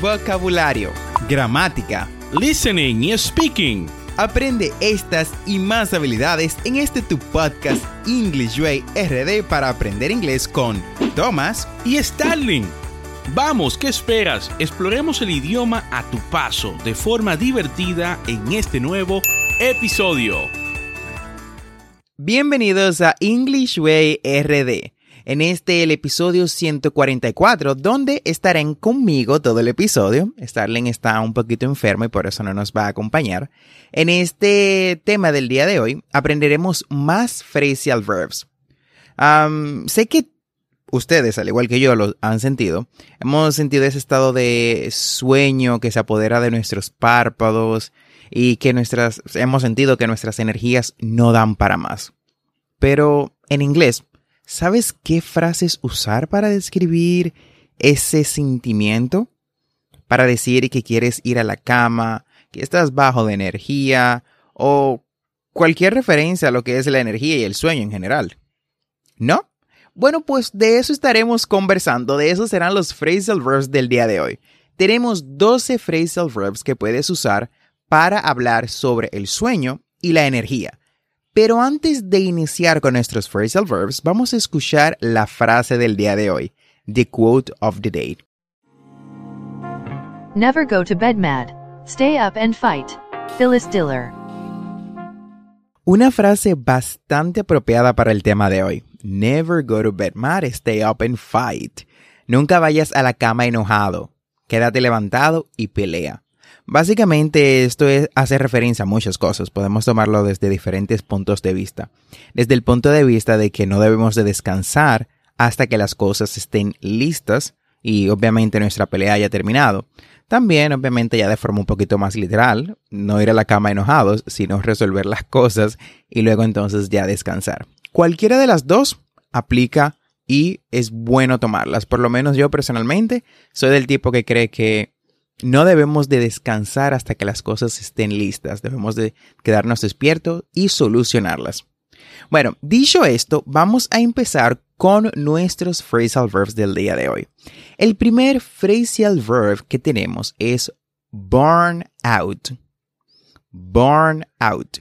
vocabulario, gramática, listening y speaking. Aprende estas y más habilidades en este tu podcast English Way RD para aprender inglés con Thomas y Starling. Vamos, ¿qué esperas? Exploremos el idioma a tu paso de forma divertida en este nuevo episodio. Bienvenidos a English Way RD. En este el episodio 144, donde estarán conmigo todo el episodio. Starling está un poquito enfermo y por eso no nos va a acompañar. En este tema del día de hoy aprenderemos más phrasal verbs. sé que ustedes, al igual que yo, lo han sentido. Hemos sentido ese estado de sueño que se apodera de nuestros párpados y que nuestras, hemos sentido que nuestras energías no dan para más. Pero en inglés ¿Sabes qué frases usar para describir ese sentimiento? Para decir que quieres ir a la cama, que estás bajo de energía o cualquier referencia a lo que es la energía y el sueño en general. ¿No? Bueno, pues de eso estaremos conversando, de esos serán los phrasal verbs del día de hoy. Tenemos 12 phrasal verbs que puedes usar para hablar sobre el sueño y la energía. Pero antes de iniciar con nuestros phrasal verbs, vamos a escuchar la frase del día de hoy, the quote of the day. Never go to bed mad. Stay up and fight. Phyllis Diller. Una frase bastante apropiada para el tema de hoy. Never go to bed mad. Stay up and fight. Nunca vayas a la cama enojado. Quédate levantado y pelea. Básicamente esto hace referencia a muchas cosas, podemos tomarlo desde diferentes puntos de vista. Desde el punto de vista de que no debemos de descansar hasta que las cosas estén listas y obviamente nuestra pelea haya terminado. También, obviamente, ya de forma un poquito más literal, no ir a la cama enojados, sino resolver las cosas y luego entonces ya descansar. Cualquiera de las dos aplica y es bueno tomarlas. Por lo menos yo personalmente soy del tipo que cree que no debemos de descansar hasta que las cosas estén listas, debemos de quedarnos despiertos y solucionarlas. Bueno, dicho esto, vamos a empezar con nuestros phrasal verbs del día de hoy. El primer phrasal verb que tenemos es burn out. Burn out.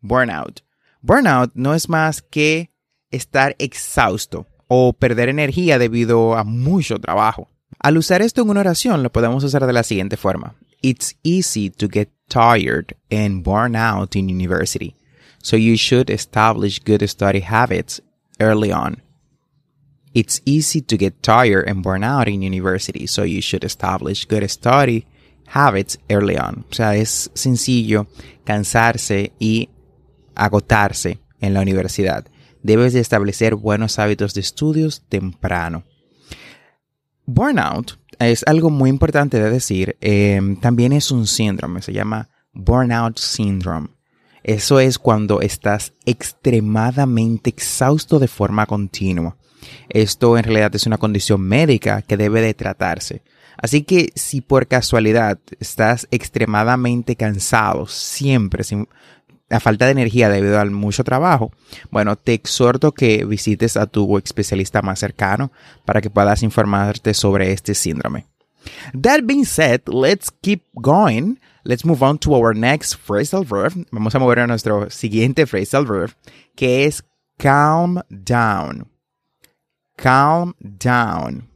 Burn out. Burnout no es más que estar exhausto o perder energía debido a mucho trabajo. Al usar esto en una oración lo podemos usar de la siguiente forma. It's easy to get tired and burn out in university, so you should establish good study habits early on. It's easy to get tired and burn out in university, so you should establish good study habits early on. O sea, es sencillo cansarse y agotarse en la universidad. Debes de establecer buenos hábitos de estudios temprano. Burnout es algo muy importante de decir. Em, también es un síndrome, se llama Burnout Syndrome. Eso es cuando estás extremadamente exhausto de forma continua. Esto en realidad es una condición médica que debe de tratarse. Así que si por casualidad estás extremadamente cansado, siempre, sin, la falta de energía debido al mucho trabajo, bueno, te exhorto que visites a tu especialista más cercano para que puedas informarte sobre este síndrome. That being said, let's keep going. Let's move on to our next phrasal verb. Vamos a mover a nuestro siguiente phrasal verb, que es calm down. Calm down.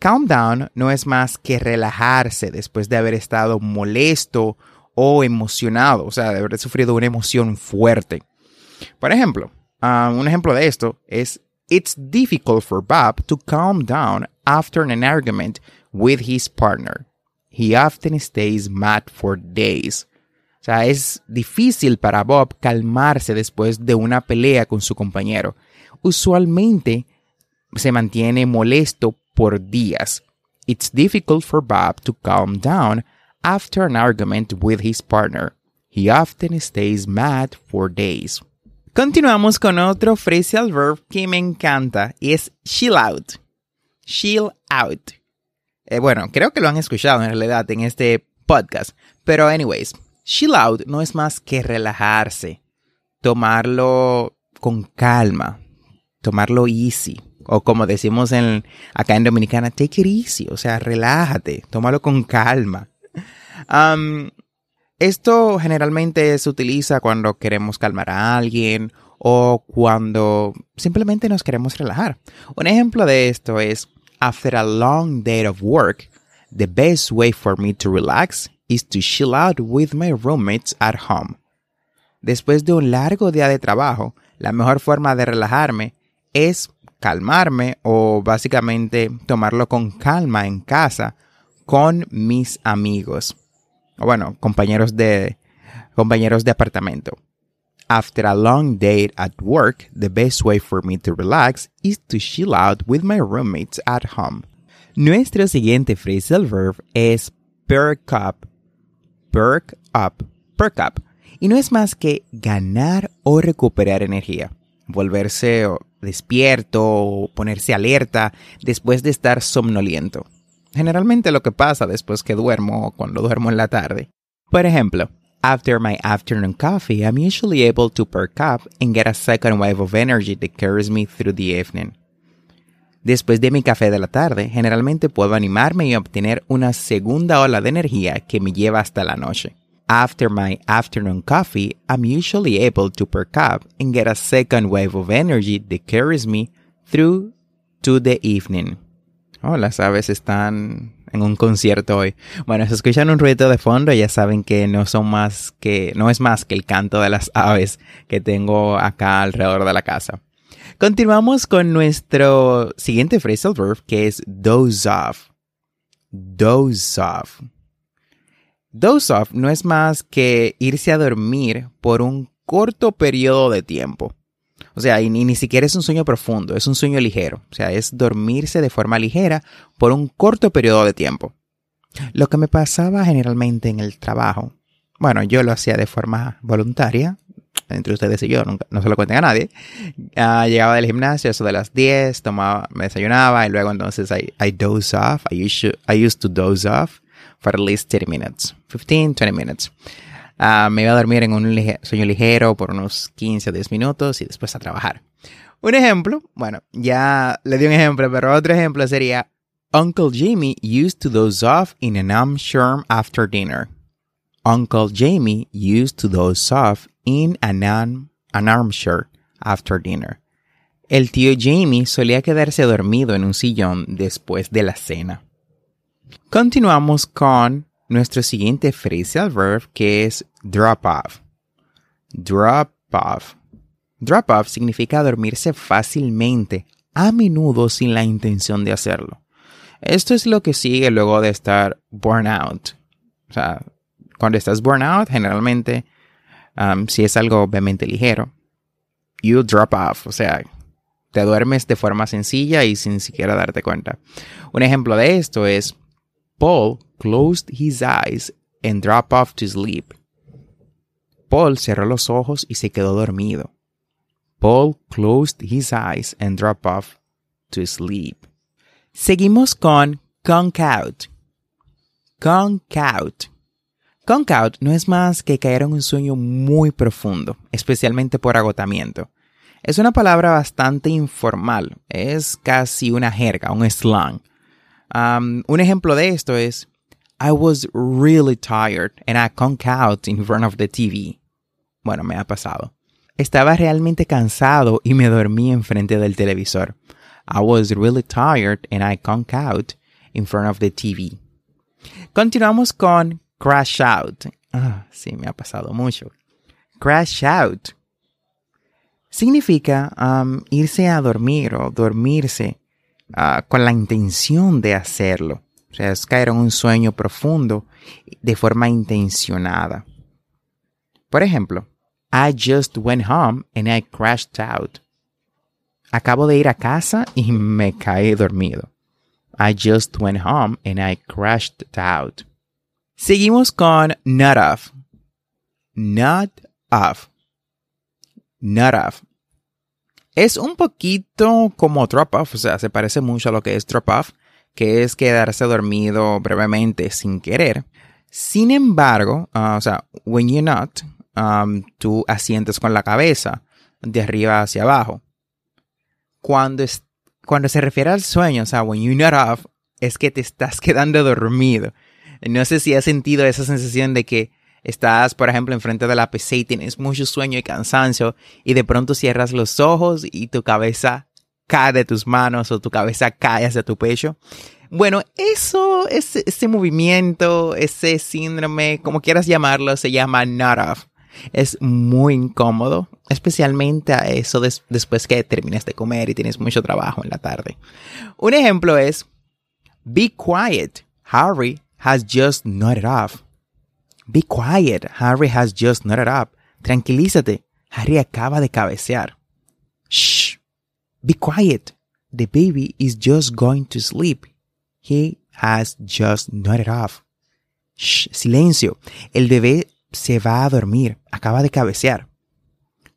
Calm down no es más que relajarse después de haber estado molesto o emocionado, o sea, de haber sufrido una emoción fuerte. Por ejemplo, ah, un ejemplo de esto es It's difficult for Bob to calm down after an argument with his partner. He often stays mad for days. O sea, es difícil para Bob calmarse después de una pelea con su compañero. Usualmente se mantiene molesto por días. It's difficult for Bob to calm down after an argument with his partner. He often stays mad for days. Continuamos con otro phrasal verb que me encanta y es chill out. Chill out. Eh, bueno, creo que lo han escuchado en realidad en este podcast. Pero anyways, chill out no es más que relajarse, tomarlo con calma, tomarlo easy, O como decimos en, acá en Dominicana, take it easy, o sea, relájate, tómalo con calma. Um, esto generalmente se utiliza cuando queremos calmar a alguien o cuando simplemente nos queremos relajar. Un ejemplo de esto es, after a long day of work, the best way for me to relax is to chill out with my roommates at home. Después de un largo día de trabajo, la mejor forma de relajarme es calmarme o básicamente tomarlo con calma en casa con mis amigos. Bueno, compañeros de compañeros de apartamento. After a long day at work, the best way for me to relax is to chill out with my roommates at home. Nuestro siguiente phrasal verb es perk up. Perk up. Perk up. Y no es más que ganar o recuperar energía. Volverse despierto o ponerse alerta después de estar somnoliento. Generalmente lo que pasa después que duermo o cuando duermo en la tarde. Por ejemplo, after my afternoon coffee, I'm usually able to perk up and get a second wave of energy that carries me through the evening. Después de mi café de la tarde, generalmente puedo animarme y obtener una segunda ola de energía que me lleva hasta la noche. After my afternoon coffee, I'm usually able to perk up and get a second wave of energy that carries me through to the evening. Oh, las aves están en un concierto hoy. Bueno, si escuchan un ruido de fondo, ya saben que no son más que, no es más que el canto de las aves que tengo acá alrededor de la casa. Continuamos con nuestro siguiente phrasal verb que es doze off. Doze off. Doze off no es más que irse a dormir por un corto periodo de tiempo. O sea, y ni, ni, siquiera es un sueño profundo, es un sueño ligero. O sea, es dormirse de forma ligera por un corto periodo de tiempo. Lo que me pasaba generalmente en el trabajo, bueno, yo lo hacía de forma voluntaria, entre ustedes y yo, nunca, no se lo cuenten a nadie. Uh, llegaba del gimnasio, eso de las 10, tomaba, me desayunaba y luego entonces I, I doze off. I used, I used to doze off for at least 30 minutes, 15, 20 minutes. Uh, me iba a dormir en un sueño ligero por unos 15 o 10 minutos y después a trabajar. Un ejemplo, bueno, ya le di un ejemplo, pero otro ejemplo sería Uncle Jamie used to doze off in an armchair after dinner. Uncle Jamie used to doze off in an, an armchair after dinner. El tío Jamie solía quedarse dormido en un sillón después de la cena. Continuamos con nuestro siguiente phrasal verb que es drop off. Drop off. Drop off significa dormirse fácilmente, a menudo sin la intención de hacerlo. Esto es lo que sigue luego de estar burnout. O sea, cuando estás burnout, generalmente, um, si es algo obviamente ligero, you drop off. O sea, te duermes de forma sencilla y sin siquiera darte cuenta. Un ejemplo de esto es Paul closed his eyes and dropped off to sleep. Paul cerró los ojos y se quedó dormido. Paul closed his eyes and dropped off to sleep. Seguimos con conk out. Conk out. Conk out no es más que caer en un sueño muy profundo, especialmente por agotamiento. Es una palabra bastante informal, es casi una jerga, un slang. Um, un ejemplo de esto es, I was really tired and I conked out in front of the TV. Bueno, me ha pasado. Estaba realmente cansado y me dormí enfrente del televisor. I was really tired and I conked out in front of the TV. Continuamos con crash out. Ah, sí, me ha pasado mucho. Crash out. Significa um, irse a dormir o dormirse uh, con la intención de hacerlo. O sea, es caer en un sueño profundo de forma intencionada. Por ejemplo, I just went home and I crashed out. Acabo de ir a casa y me caí dormido. I just went home and I crashed out. Seguimos con not off. Not off. Not off. Es un poquito como drop off, o sea, se parece mucho a lo que es drop off, que es quedarse dormido brevemente sin querer. Sin embargo, uh, o sea, when you're not, um, tú asientes con la cabeza de arriba hacia abajo. Cuando, es, cuando se refiere al sueño, o sea, when you're not off, es que te estás quedando dormido. No sé si has sentido esa sensación de que estás, por ejemplo, enfrente de la PC y tienes mucho sueño y cansancio y de pronto cierras los ojos y tu cabeza cae de tus manos o tu cabeza cae hacia tu pecho. Bueno, eso, ese, ese movimiento, ese síndrome, como quieras llamarlo, se llama not off. Es muy incómodo, especialmente a eso después que terminas de comer y tienes mucho trabajo en la tarde. Un ejemplo es, be quiet, Harry has just nodded off. Be quiet, Harry has just nodded off. Tranquilízate, Harry acaba de cabecear. Shh, be quiet, the baby is just going to sleep. He has just nodded off. Shh, silencio. El bebé se va a dormir. Acaba de cabecear.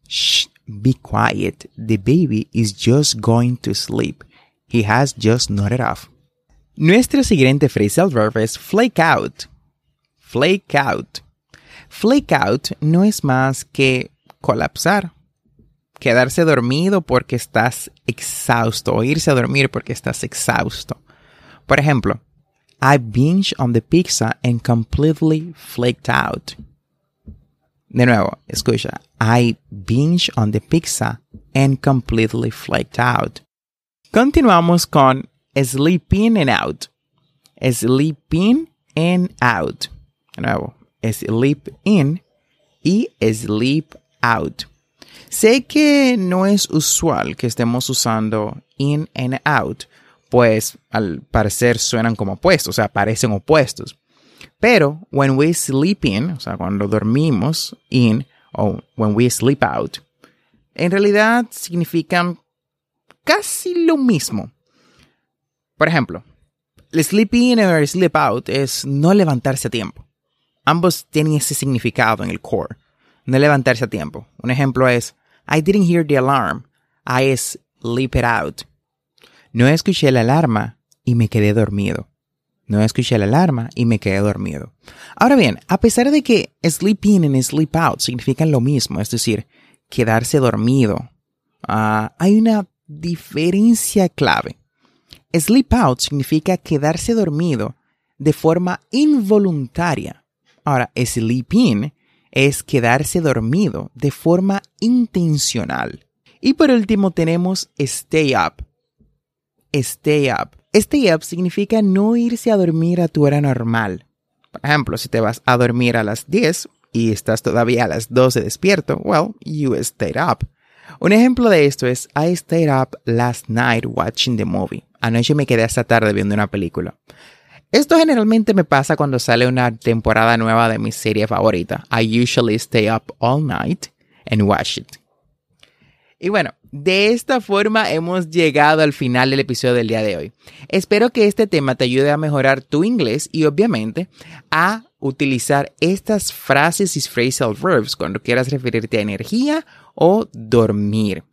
Shh, be quiet. The baby is just going to sleep. He has just nodded off. Nuestro siguiente phrasal verb es flake out. Flake out. Flake out no es más que colapsar. Quedarse dormido porque estás exhausto o irse a dormir porque estás exhausto. Por ejemplo, I binged on the pizza and completely flaked out. De nuevo, escucha. I binged on the pizza and completely flaked out. Continuamos con sleeping and out. Sleeping and out. De nuevo, sleep in y sleep out. Sé que no es usual que estemos usando in and out pues al parecer suenan como opuestos, o sea, parecen opuestos. Pero when we sleep in, o sea, cuando dormimos in o when we sleep out, en realidad significan casi lo mismo. Por ejemplo, sleep in o sleep out es no levantarse a tiempo. Ambos tienen ese significado en el core, no levantarse a tiempo. Un ejemplo es, I didn't hear the alarm, I sleep it out. No escuché la alarma y me quedé dormido. No escuché la alarma y me quedé dormido. Ahora bien, a pesar de que sleep in y sleep out significan lo mismo, es decir, quedarse dormido, ah, hay una diferencia clave. Sleep out significa quedarse dormido de forma involuntaria. Ahora, sleep in es quedarse dormido de forma intencional. Y por último tenemos stay up, stay up. Stay up significa no irse a dormir a tu hora normal. Por ejemplo, si te vas a dormir a las 10 y estás todavía a las 12 despierto, well, you stayed up. Un ejemplo de esto es I stayed up last night watching the movie. Anoche me quedé hasta tarde viendo una película. Esto generalmente me pasa cuando sale una temporada nueva de mi serie favorita. I usually stay up all night and watch it. Y bueno, de esta forma hemos llegado al final del episodio del día de hoy. Espero que este tema te ayude a mejorar tu inglés y obviamente a utilizar estas frases y phrasal verbs cuando quieras referirte a energía o dormir.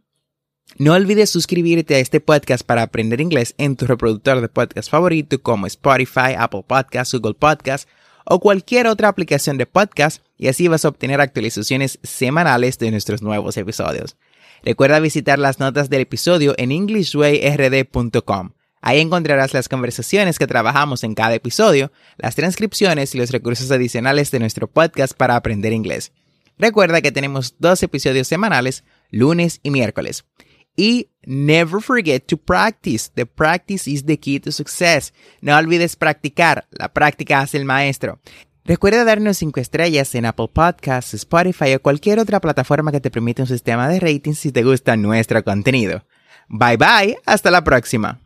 No olvides suscribirte a este podcast para aprender inglés en tu reproductor de podcast favorito como Spotify, Apple Podcasts, Google Podcasts o cualquier otra aplicación de podcast y así vas a obtener actualizaciones semanales de nuestros nuevos episodios. Recuerda visitar las notas del episodio en englishwayrd.com. Ahí encontrarás las conversaciones que trabajamos en cada episodio, las transcripciones y los recursos adicionales de nuestro podcast para aprender inglés. Recuerda que tenemos dos episodios semanales, lunes y miércoles. Y never forget to practice. The practice is the key to success. No olvides practicar. La práctica hace el maestro. Recuerda darnos 5 estrellas en Apple Podcasts, Spotify o cualquier otra plataforma que te permita un sistema de ratings si te gusta nuestro contenido. Bye bye, hasta la próxima.